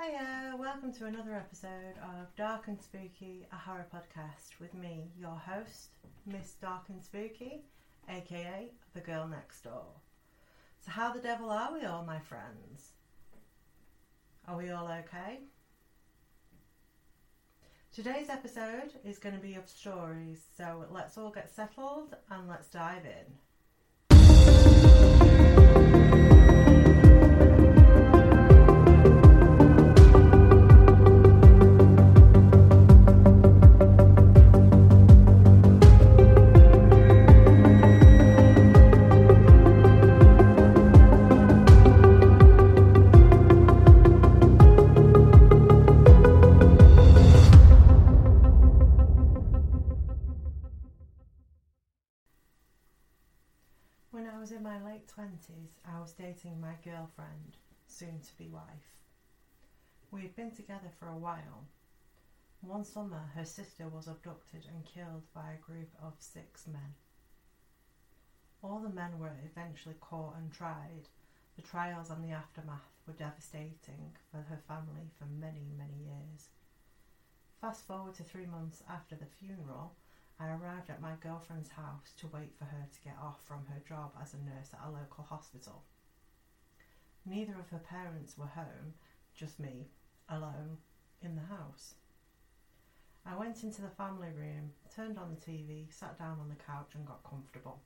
Hiya, welcome to another episode of Dark and Spooky, a horror podcast with me, your host, Miss Dark and Spooky, aka the girl next door. So, how the devil are we all, my friends? Are we all okay? Today's episode is going to be of stories, so let's all get settled and let's dive in. I was dating my girlfriend, soon to be wife. We had been together for a while. One summer, her sister was abducted and killed by a group of six men. All the men were eventually caught and tried. The trials and the aftermath were devastating for her family for many, many years. Fast forward to three months after the funeral, I arrived at my girlfriend's house to wait for her to get off from her job as a nurse at a local hospital. Neither of her parents were home, just me, alone, in the house. I went into the family room, turned on the TV, sat down on the couch, and got comfortable.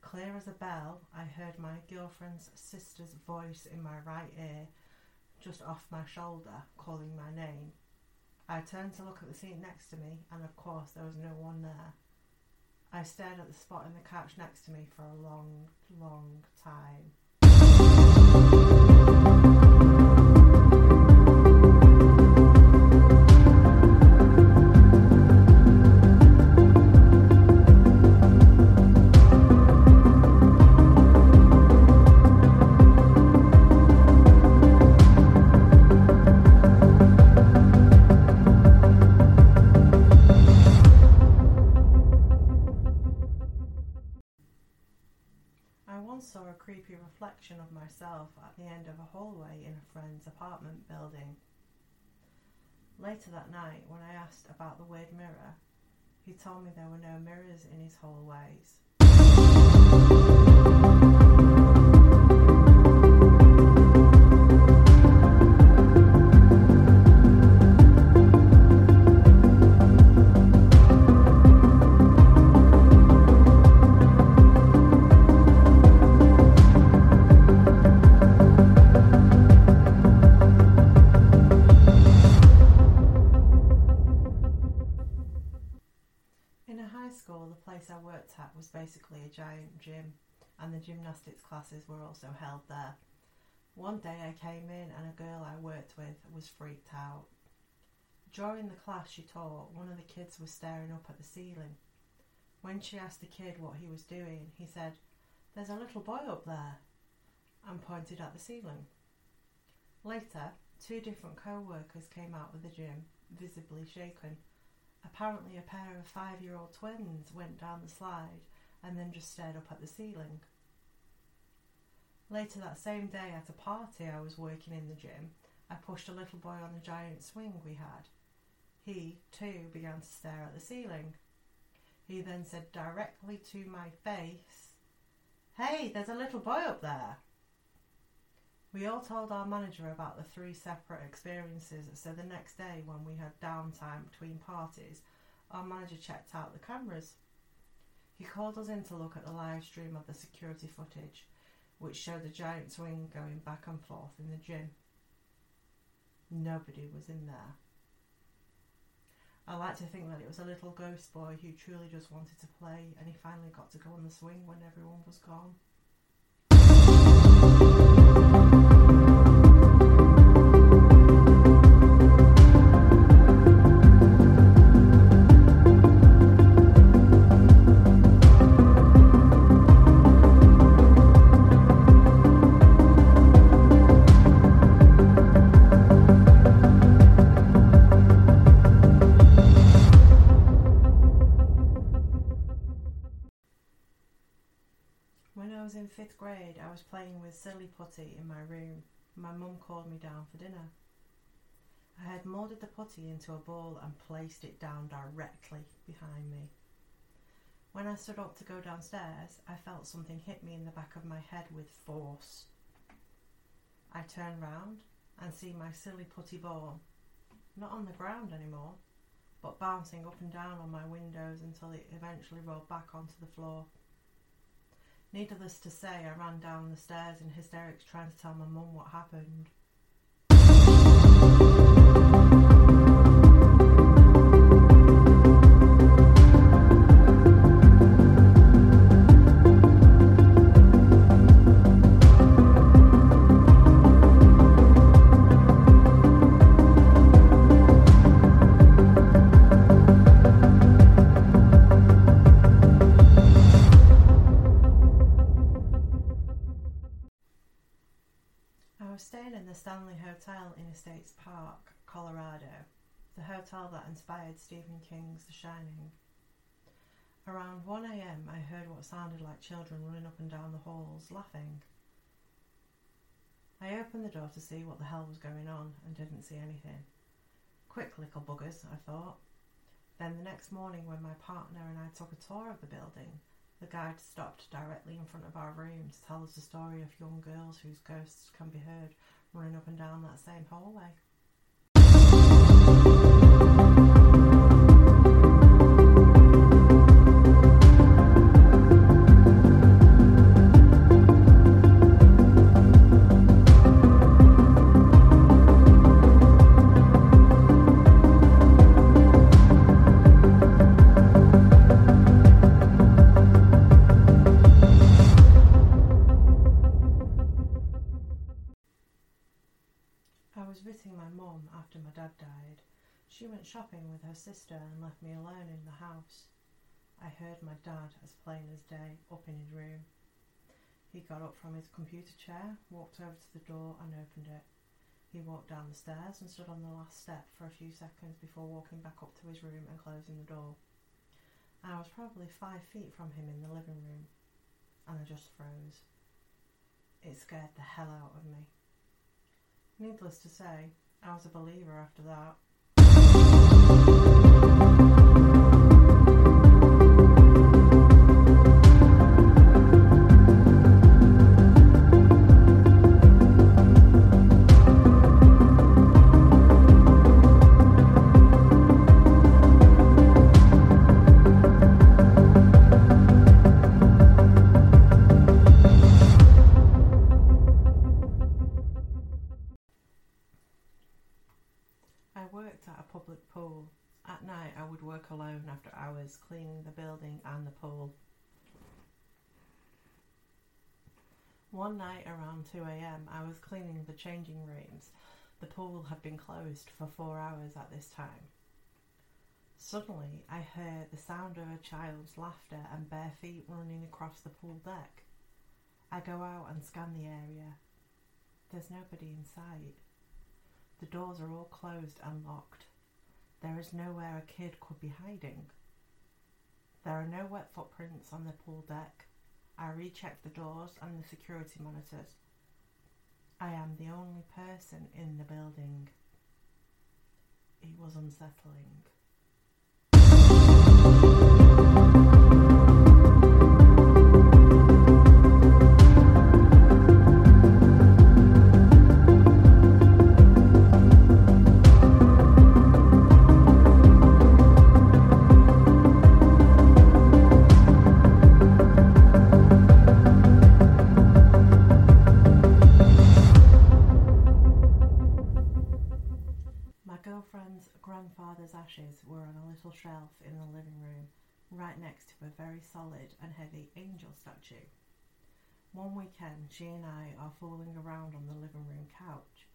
Clear as a bell, I heard my girlfriend's sister's voice in my right ear, just off my shoulder, calling my name. I turned to look at the seat next to me, and of course, there was no one there. I stared at the spot in the couch next to me for a long, long time. About the weird mirror, he told me there were no mirrors in his hallways. Were also held there. One day I came in, and a girl I worked with was freaked out. During the class she taught, one of the kids was staring up at the ceiling. When she asked the kid what he was doing, he said, There's a little boy up there, and pointed at the ceiling. Later, two different co workers came out of the gym, visibly shaken. Apparently, a pair of five year old twins went down the slide and then just stared up at the ceiling. Later that same day, at a party I was working in the gym, I pushed a little boy on the giant swing we had. He, too, began to stare at the ceiling. He then said directly to my face, Hey, there's a little boy up there. We all told our manager about the three separate experiences, so the next day, when we had downtime between parties, our manager checked out the cameras. He called us in to look at the live stream of the security footage, which showed the giant swing going back and forth in the gym. Nobody was in there. I like to think that it was a little ghost boy who truly just wanted to play and he finally got to go on the swing when everyone was gone. My mum called me down for dinner. I had moulded the putty into a ball and placed it down directly behind me. When I stood up to go downstairs, I felt something hit me in the back of my head with force. I turned round and see my silly putty ball, not on the ground anymore, but bouncing up and down on my windows until it eventually rolled back onto the floor. Needless to say, I ran down the stairs in hysterics trying to tell my mum what happened. Hotel that inspired Stephen King's The Shining. Around 1am, I heard what sounded like children running up and down the halls, laughing. I opened the door to see what the hell was going on and didn't see anything. Quick little buggers, I thought. Then the next morning, when my partner and I took a tour of the building, the guide stopped directly in front of our room to tell us the story of young girls whose ghosts can be heard running up and down that same hallway. My dad, as plain as day, up in his room. He got up from his computer chair, walked over to the door, and opened it. He walked down the stairs and stood on the last step for a few seconds before walking back up to his room and closing the door. I was probably five feet from him in the living room, and I just froze. It scared the hell out of me. Needless to say, I was a believer after that. 2am, I was cleaning the changing rooms. The pool had been closed for four hours at this time. Suddenly, I heard the sound of a child's laughter and bare feet running across the pool deck. I go out and scan the area. There's nobody in sight. The doors are all closed and locked. There is nowhere a kid could be hiding. There are no wet footprints on the pool deck. I recheck the doors and the security monitors. I am the only person in the building. It was unsettling. She and I are fooling around on the living room couch,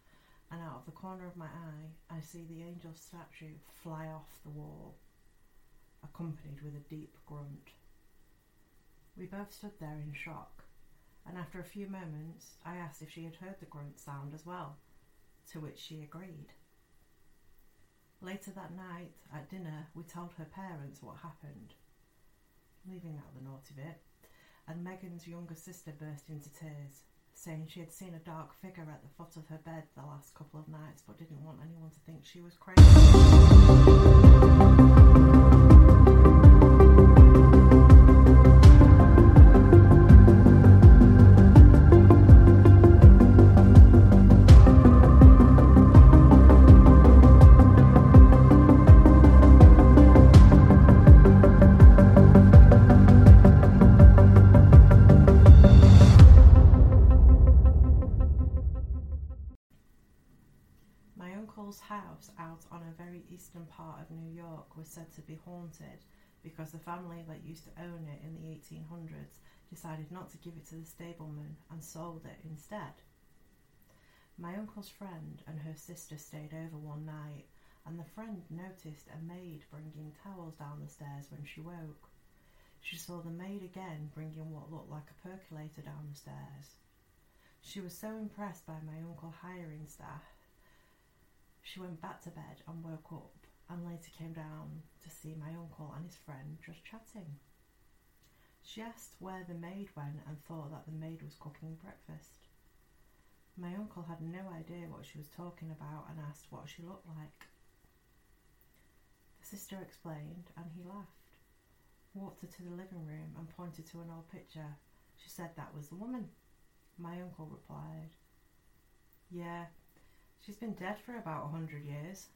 and out of the corner of my eye, I see the angel statue fly off the wall, accompanied with a deep grunt. We both stood there in shock, and after a few moments, I asked if she had heard the grunt sound as well, to which she agreed. Later that night, at dinner, we told her parents what happened, leaving out the naughty bit, and Megan's younger sister burst into tears, saying she had seen a dark figure at the foot of her bed the last couple of nights but didn't want anyone to think she was crazy. And sold it instead. My uncle's friend and her sister stayed over one night, and the friend noticed a maid bringing towels down the stairs when she woke. She saw the maid again bringing what looked like a percolator down the stairs. She was so impressed by my uncle hiring staff she went back to bed and woke up and later came down to see my uncle and his friend just chatting. She asked where the maid went and thought that the maid was cooking breakfast. My uncle had no idea what she was talking about and asked what she looked like. The sister explained and he laughed, walked her to the living room and pointed to an old picture. She said that was the woman. My uncle replied, Yeah, She's been dead for about a hundred years.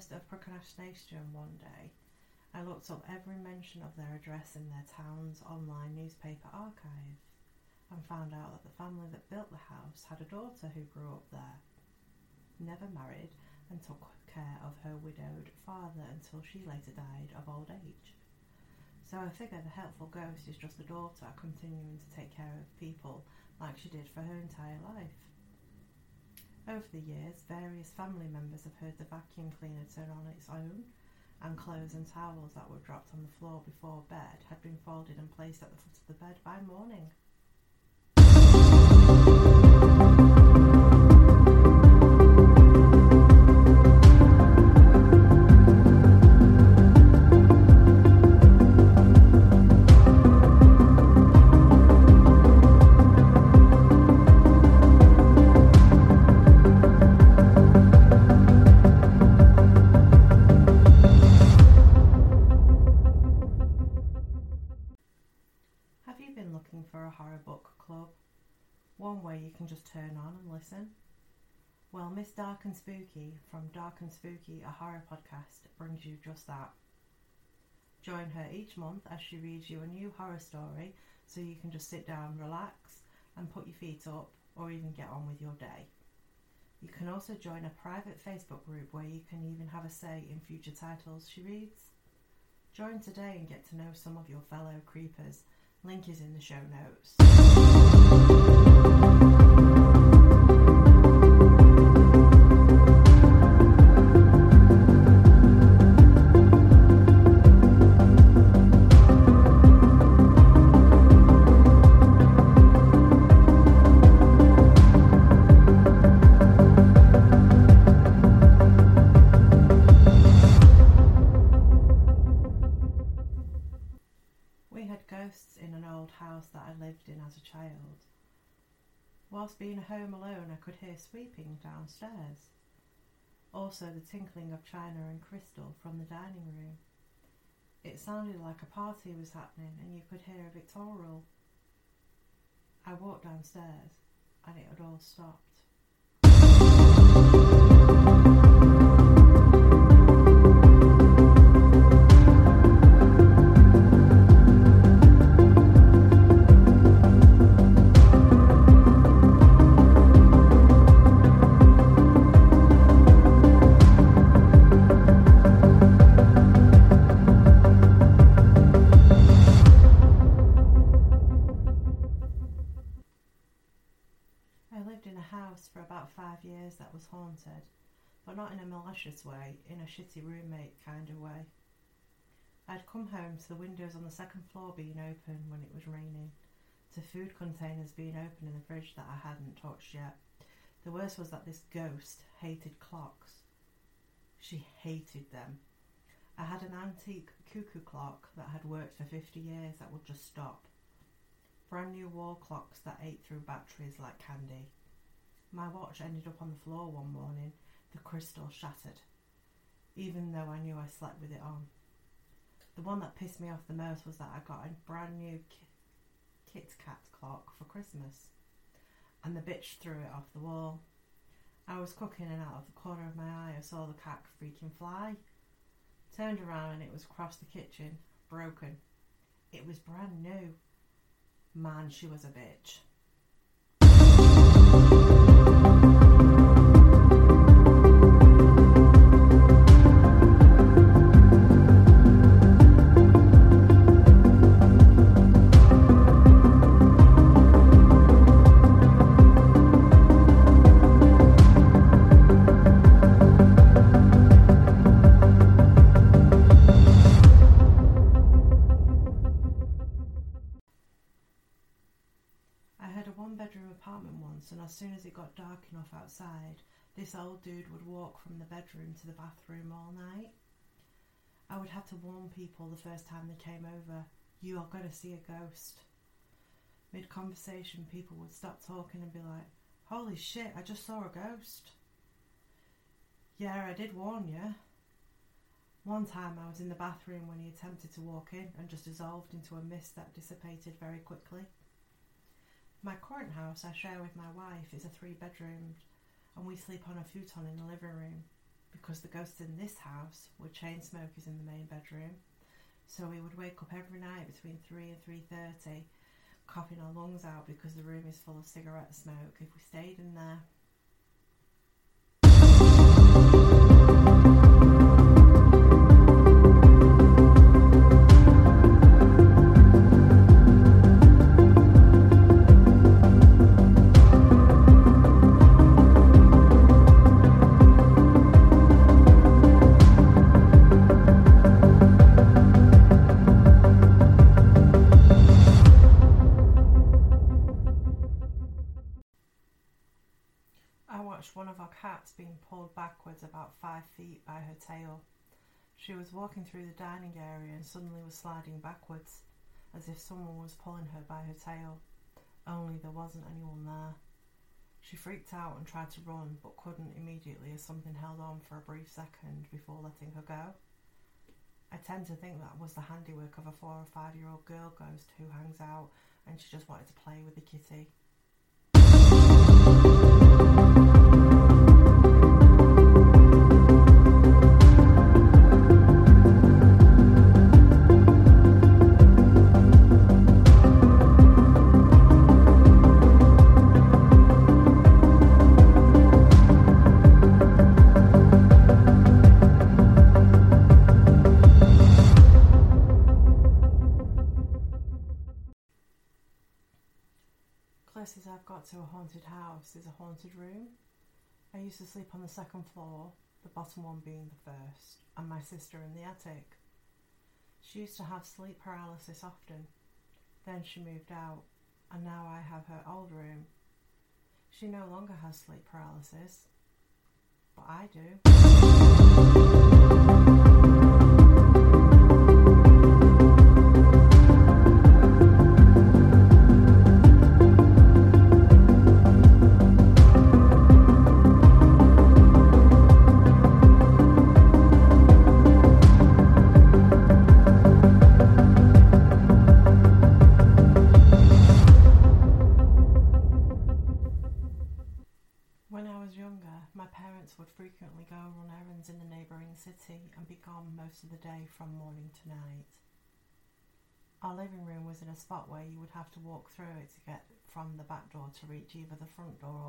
Burst of procrastination one day, I looked up every mention of their address in their town's online newspaper archive and found out that the family that built the house had a daughter who grew up there, never married, and took care of her widowed father until she later died of old age. So I figure the helpful ghost is just the daughter continuing to take care of people like she did for her entire life. Over the years, various family members have heard the vacuum cleaner turn on its own, and clothes and towels that were dropped on the floor before bed had been folded and placed at the foot of the bed by morning. Her each month as she reads you a new horror story so you can just sit down, relax, and put your feet up or even get on with your day. You can also join a private Facebook group where you can even have a say in future titles she reads. Join today and get to know some of your fellow creepers. Link is in the show notes. Also, the tinkling of china and crystal from the dining room. It sounded like a party was happening, and you could hear a Victrola. I walked downstairs, and it had all stopped. But not in a malicious way, in a shitty roommate kind of way. I'd come home to the windows on the second floor being open when it was raining, to food containers being open in the fridge that I hadn't touched yet. The worst was that this ghost hated clocks. She hated them. I had an antique cuckoo clock that had worked for 50 years that would just stop. Brand new wall clocks that ate through batteries like candy. My watch ended up on the floor one morning, the crystal shattered, even though I knew I slept with it on. The one that pissed me off the most was that I got a brand new Kit Kat clock for Christmas, and the bitch threw it off the wall. I was cooking, and out of the corner of my eye, I saw the cat freaking fly. Turned around, and it was across the kitchen, broken. It was brand new. Man, she was a bitch. First time they came over you are going to see a ghost. Mid conversation, people would stop talking and be like, Holy shit, I just saw a ghost. Yeah, I did warn you. One time I was in the bathroom when he attempted to walk in and just dissolved into a mist that dissipated very quickly. My current house I share with my wife is a three bedroom and we sleep on a futon in the living room because the ghosts in this house were chain smokers in the main bedroom. So we would wake up every night between 3 and 3.30 coughing our lungs out because the room is full of cigarette smoke if we stayed in there. Walking through the dining area and suddenly was sliding backwards, as if someone was pulling her by her tail, only there wasn't anyone there. She freaked out and tried to run, but couldn't immediately as something held on for a brief second before letting her go. I tend to think that was the handiwork of a four or five year old girl ghost who hangs out and she just wanted to play with the kitty. Haunted room. I used to sleep on the second floor, the bottom one being the first, and my sister in the attic. She used to have sleep paralysis often. Then she moved out, and now I have her old room. She no longer has sleep paralysis, but I do.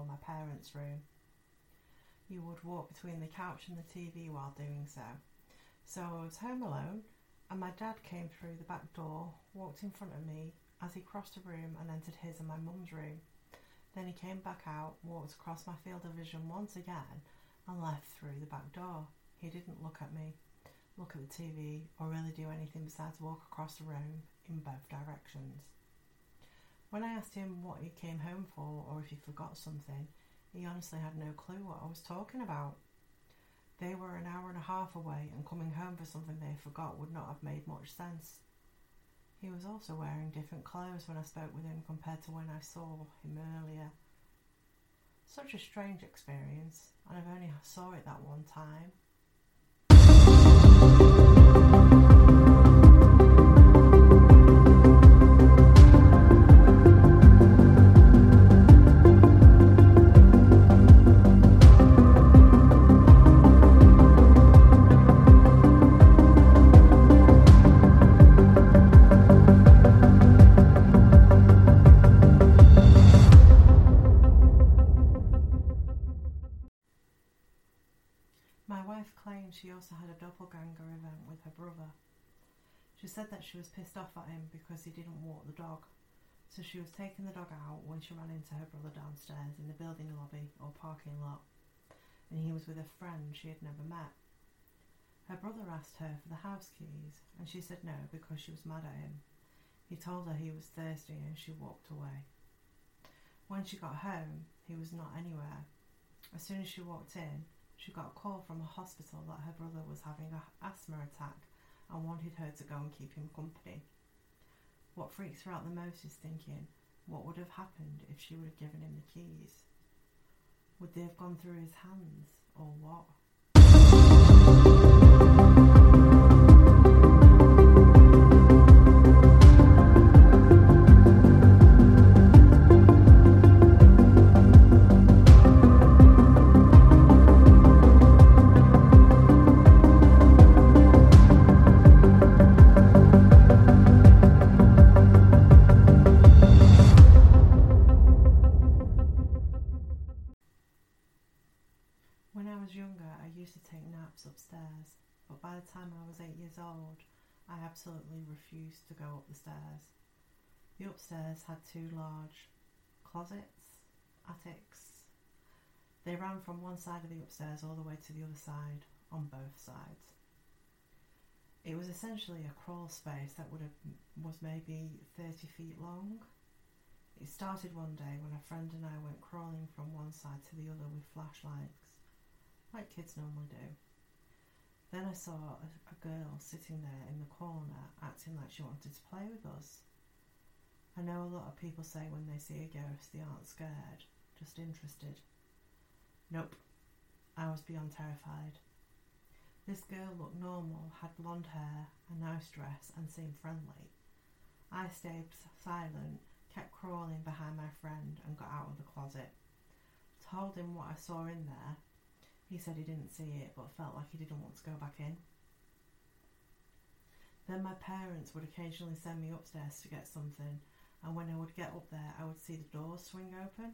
Or my parents' room. You would walk between the couch and the TV while doing so. So I was home alone, and my dad came through the back door, walked in front of me as he crossed the room and entered his and my mum's room. Then he came back out, walked across my field of vision once again, and left through the back door. He didn't look at me, look at the TV, or really do anything besides walk across the room in both directions. When I asked him what he came home for or if he forgot something, he honestly had no clue what I was talking about. They were an hour and a half away, and coming home for something they forgot would not have made much sense. He was also wearing different clothes when I spoke with him compared to when I saw him earlier. Such a strange experience, and I've only saw it that one time. So she was taking the dog out when she ran into her brother downstairs in the building lobby or parking lot, and he was with a friend she had never met. Her brother asked her for the house keys, and she said no because she was mad at him. He told her he was thirsty and she walked away. When she got home, he was not anywhere. As soon as she walked in, she got a call from a hospital that her brother was having an asthma attack and wanted her to go and keep him company. What freaks her out the most is thinking, what would have happened if she would have given him the keys? Would they have gone through his hands, or what? Eight years old, I absolutely refused to go up the stairs. The upstairs had two large closets, attics. They ran from one side of the upstairs all the way to the other side, on both sides. It was essentially a crawl space that would have was maybe 30 feet long. It started one day when a friend and I went crawling from one side to the other with flashlights like kids normally do. Then I saw a, a, girl sitting there in the corner acting like she wanted to play with us. I know a lot of people say when they see a ghost they aren't scared, just interested. Nope, I was beyond terrified. This girl looked normal, had blonde hair, a nice dress, and seemed friendly. I stayed silent, kept crawling behind my friend, and got out of the closet. Told him what I saw in there, he said he didn't see it but felt like he didn't want to go back in. Then my parents would occasionally send me upstairs to get something, and when I would get up there, I would see the doors swing open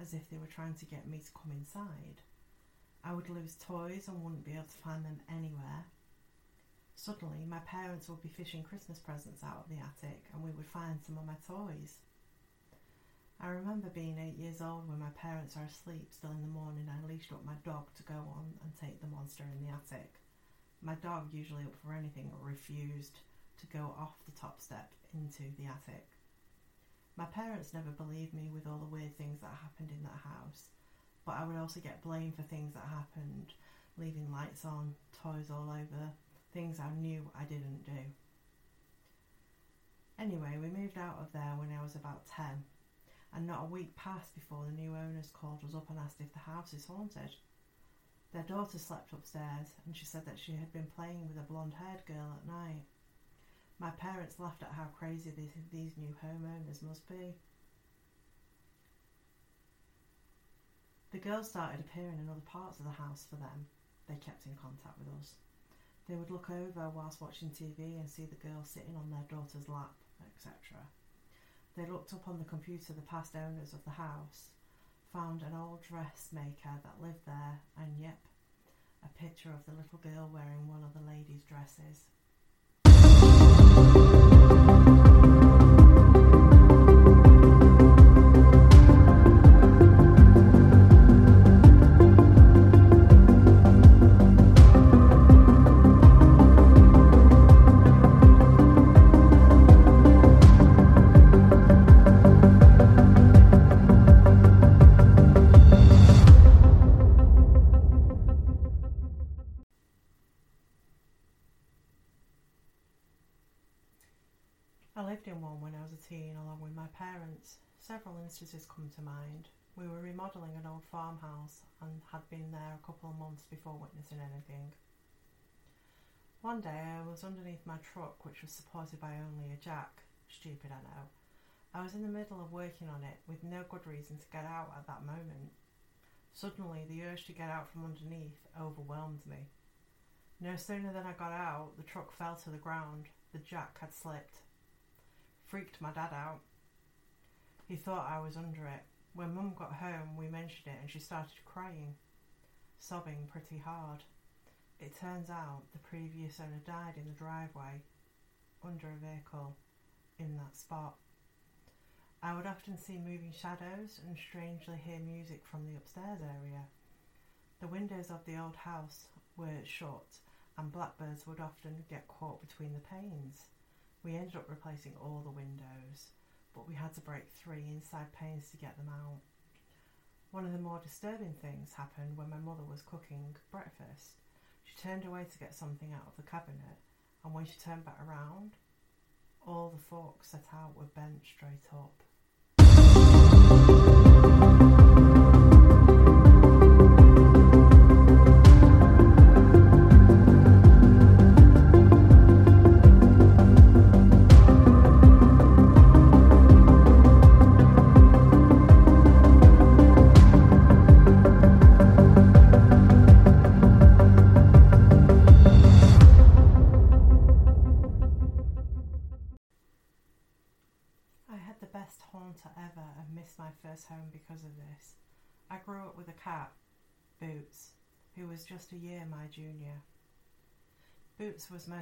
as if they were trying to get me to come inside. I would lose toys and wouldn't be able to find them anywhere. Suddenly, my parents would be fishing Christmas presents out of the attic, and we would find some of my toys. I remember being eight years old when my parents are asleep still in the morning. I leashed up my dog to go on and take the monster in the attic. My dog, usually up for anything, refused to go off the top step into the attic. My parents never believed me with all the weird things that happened in that house, but I would also get blamed for things that happened, leaving lights on, toys all over, things I knew I didn't do. Anyway, we moved out of there when I was about 10 and not a week passed before the new owners called us up and asked if the house is haunted. Their daughter slept upstairs, and she said that she had been playing with a blonde haired girl at night. My parents laughed at how crazy these, these new homeowners must be. The girls started appearing in other parts of the house for them. They kept in contact with us. They would look over whilst watching TV and see the girl sitting on their daughter's lap, etc. They looked up on the computer the past owners of the house, found an old dressmaker that lived there, and yep, a picture of the little girl wearing one of the ladies' dresses. Remodelling an old farmhouse and had been there a couple of months before witnessing anything. One day I was underneath my truck, which was supported by only a jack. Stupid, I know. I was in the middle of working on it with no good reason to get out at that moment. Suddenly, the urge to get out from underneath overwhelmed me. No sooner than I got out, the truck fell to the ground. The jack had slipped. Freaked my dad out. He thought I was under it. When Mum got home, we mentioned it and she started crying, sobbing pretty hard. It turns out the previous owner died in the driveway under a vehicle in that spot. I would often see moving shadows and strangely hear music from the upstairs area. The windows of the old house were shut and blackbirds would often get caught between the panes. We ended up replacing all the windows, but we had to break three inside panes to get them out. One of the more disturbing things happened when my mother was cooking breakfast. She turned away to get something out of the cabinet, and when she turned back around, all the forks set out were bent straight up.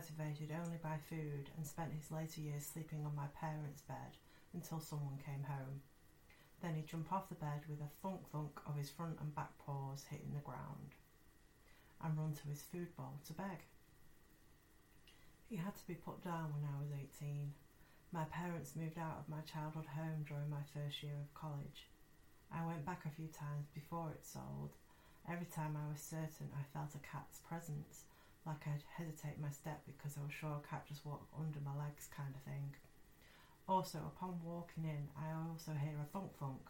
Motivated only by food and spent his later years sleeping on my parents' bed until someone came home. Then he'd jump off the bed with a thunk thunk of his front and back paws hitting the ground and run to his food bowl to beg. He had to be put down when I was 18. My parents moved out of my childhood home during my first year of college. I went back a few times before it sold. Every time I was certain I felt a cat's presence, like I'd hesitate my step because I was sure a cat just walked under my legs, kind of thing. Also, upon walking in, I also hear a thunk thunk,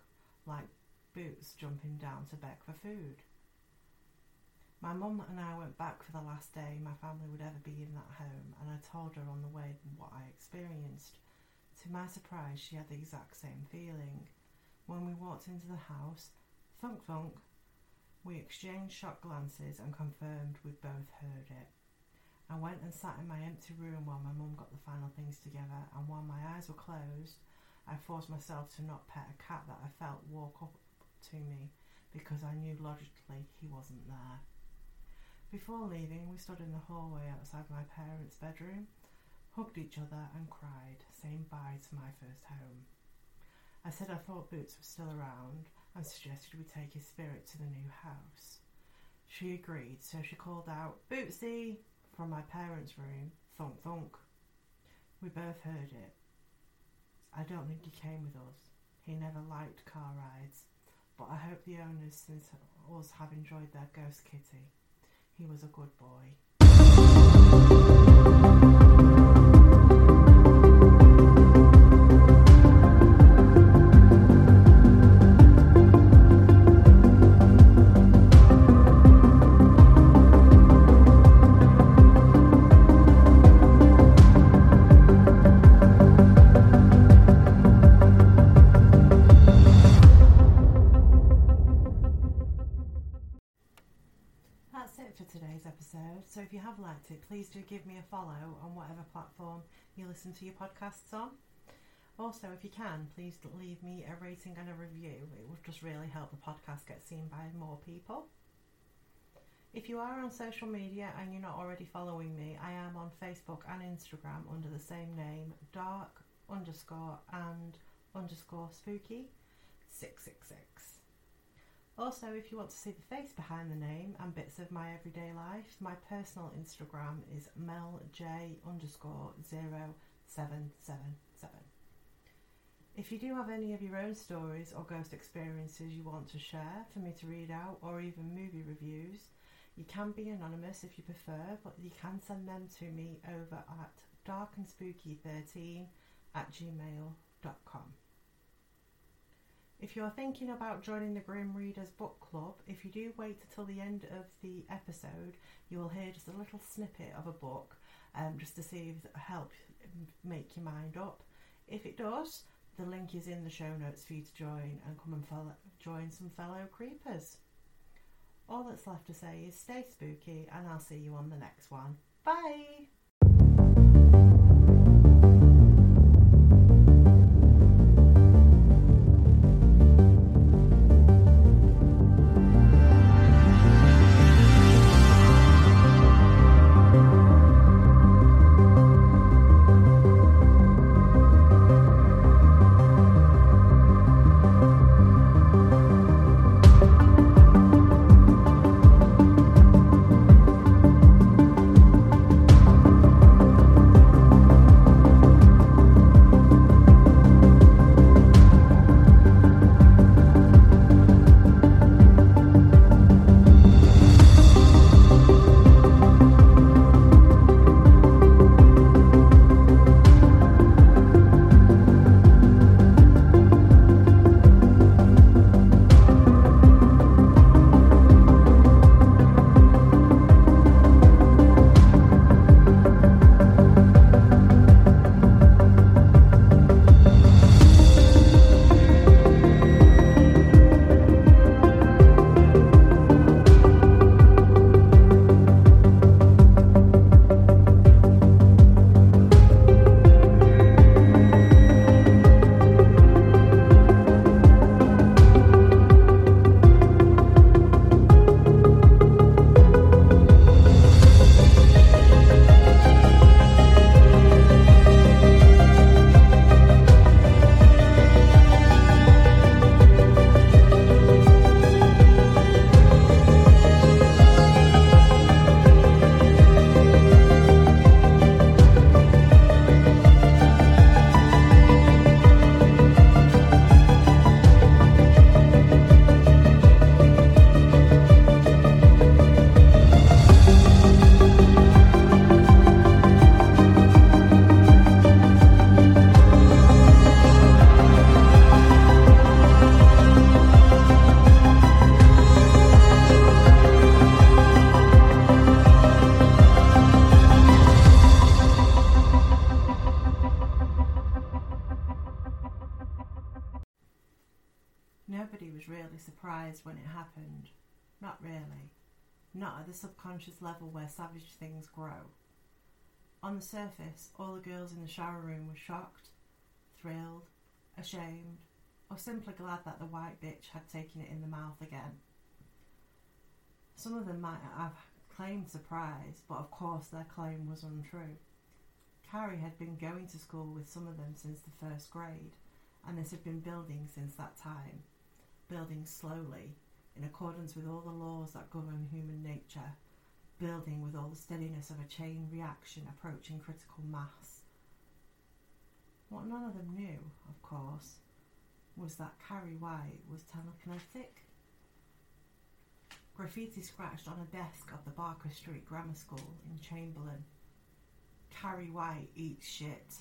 like boots jumping down to beg for food. My mum and I went back for the last day my family would ever be in that home, and I told her on the way what I experienced. To my surprise, she had the exact same feeling. When we walked into the house, thunk thunk, we exchanged shocked glances and confirmed we'd both heard it. I went and sat in my empty room while my mum got the final things together, and while my eyes were closed, I forced myself to not pet a cat that I felt walk up to me because I knew logically he wasn't there. Before leaving, we stood in the hallway outside my parents' bedroom, hugged each other, and cried, saying bye to my first home. I said I thought Boots was still around and suggested we take his spirit to the new house. She agreed, so she called out, Bootsy! from my parents' room, thunk thunk. We both heard it. I don't think he came with us. He never liked car rides, but I hope the owners since us have enjoyed their ghost kitty. He was a good boy. Podcasts on. Also, if you can, please leave me a rating and a review. It would just really help the podcast get seen by more people. If you are on social media and you're not already following me, I am on Facebook and Instagram under the same name, dark underscore and underscore spooky 666. Also, if you want to see the face behind the name and bits of my everyday life, my personal Instagram is melj underscore 0777. If you do have any of your own stories or ghost experiences you want to share for me to read out or even movie reviews, you can be anonymous if you prefer, but you can send them to me over at darkandspooky13 at gmail.com. If you're thinking about joining the Grim Readers Book Club, if you do wait until the end of the episode, you will hear just a little snippet of a book um, just to see if it help make your mind up. If it does, the link is in the show notes for you to join and come and follow, join some fellow creepers. All that's left to say is stay spooky, and I'll see you on the next one. Bye! Was really surprised when it happened. Not really. Not at the subconscious level where savage things grow. On the surface, all the girls in the shower room were shocked, thrilled, ashamed, or simply glad that the white bitch had taken it in the mouth again. Some of them might have claimed surprise, but of course their claim was untrue. Carrie had been going to school with some of them since the first grade, and this had been building since that time building slowly in accordance with all the laws that govern human nature, building with all the steadiness of a chain reaction approaching critical mass. What none of them knew, of course, was that Carrie White was telekinetic. Graffiti scratched on a desk of the Barker Street Grammar School in Chamberlain. Carrie White eats shit.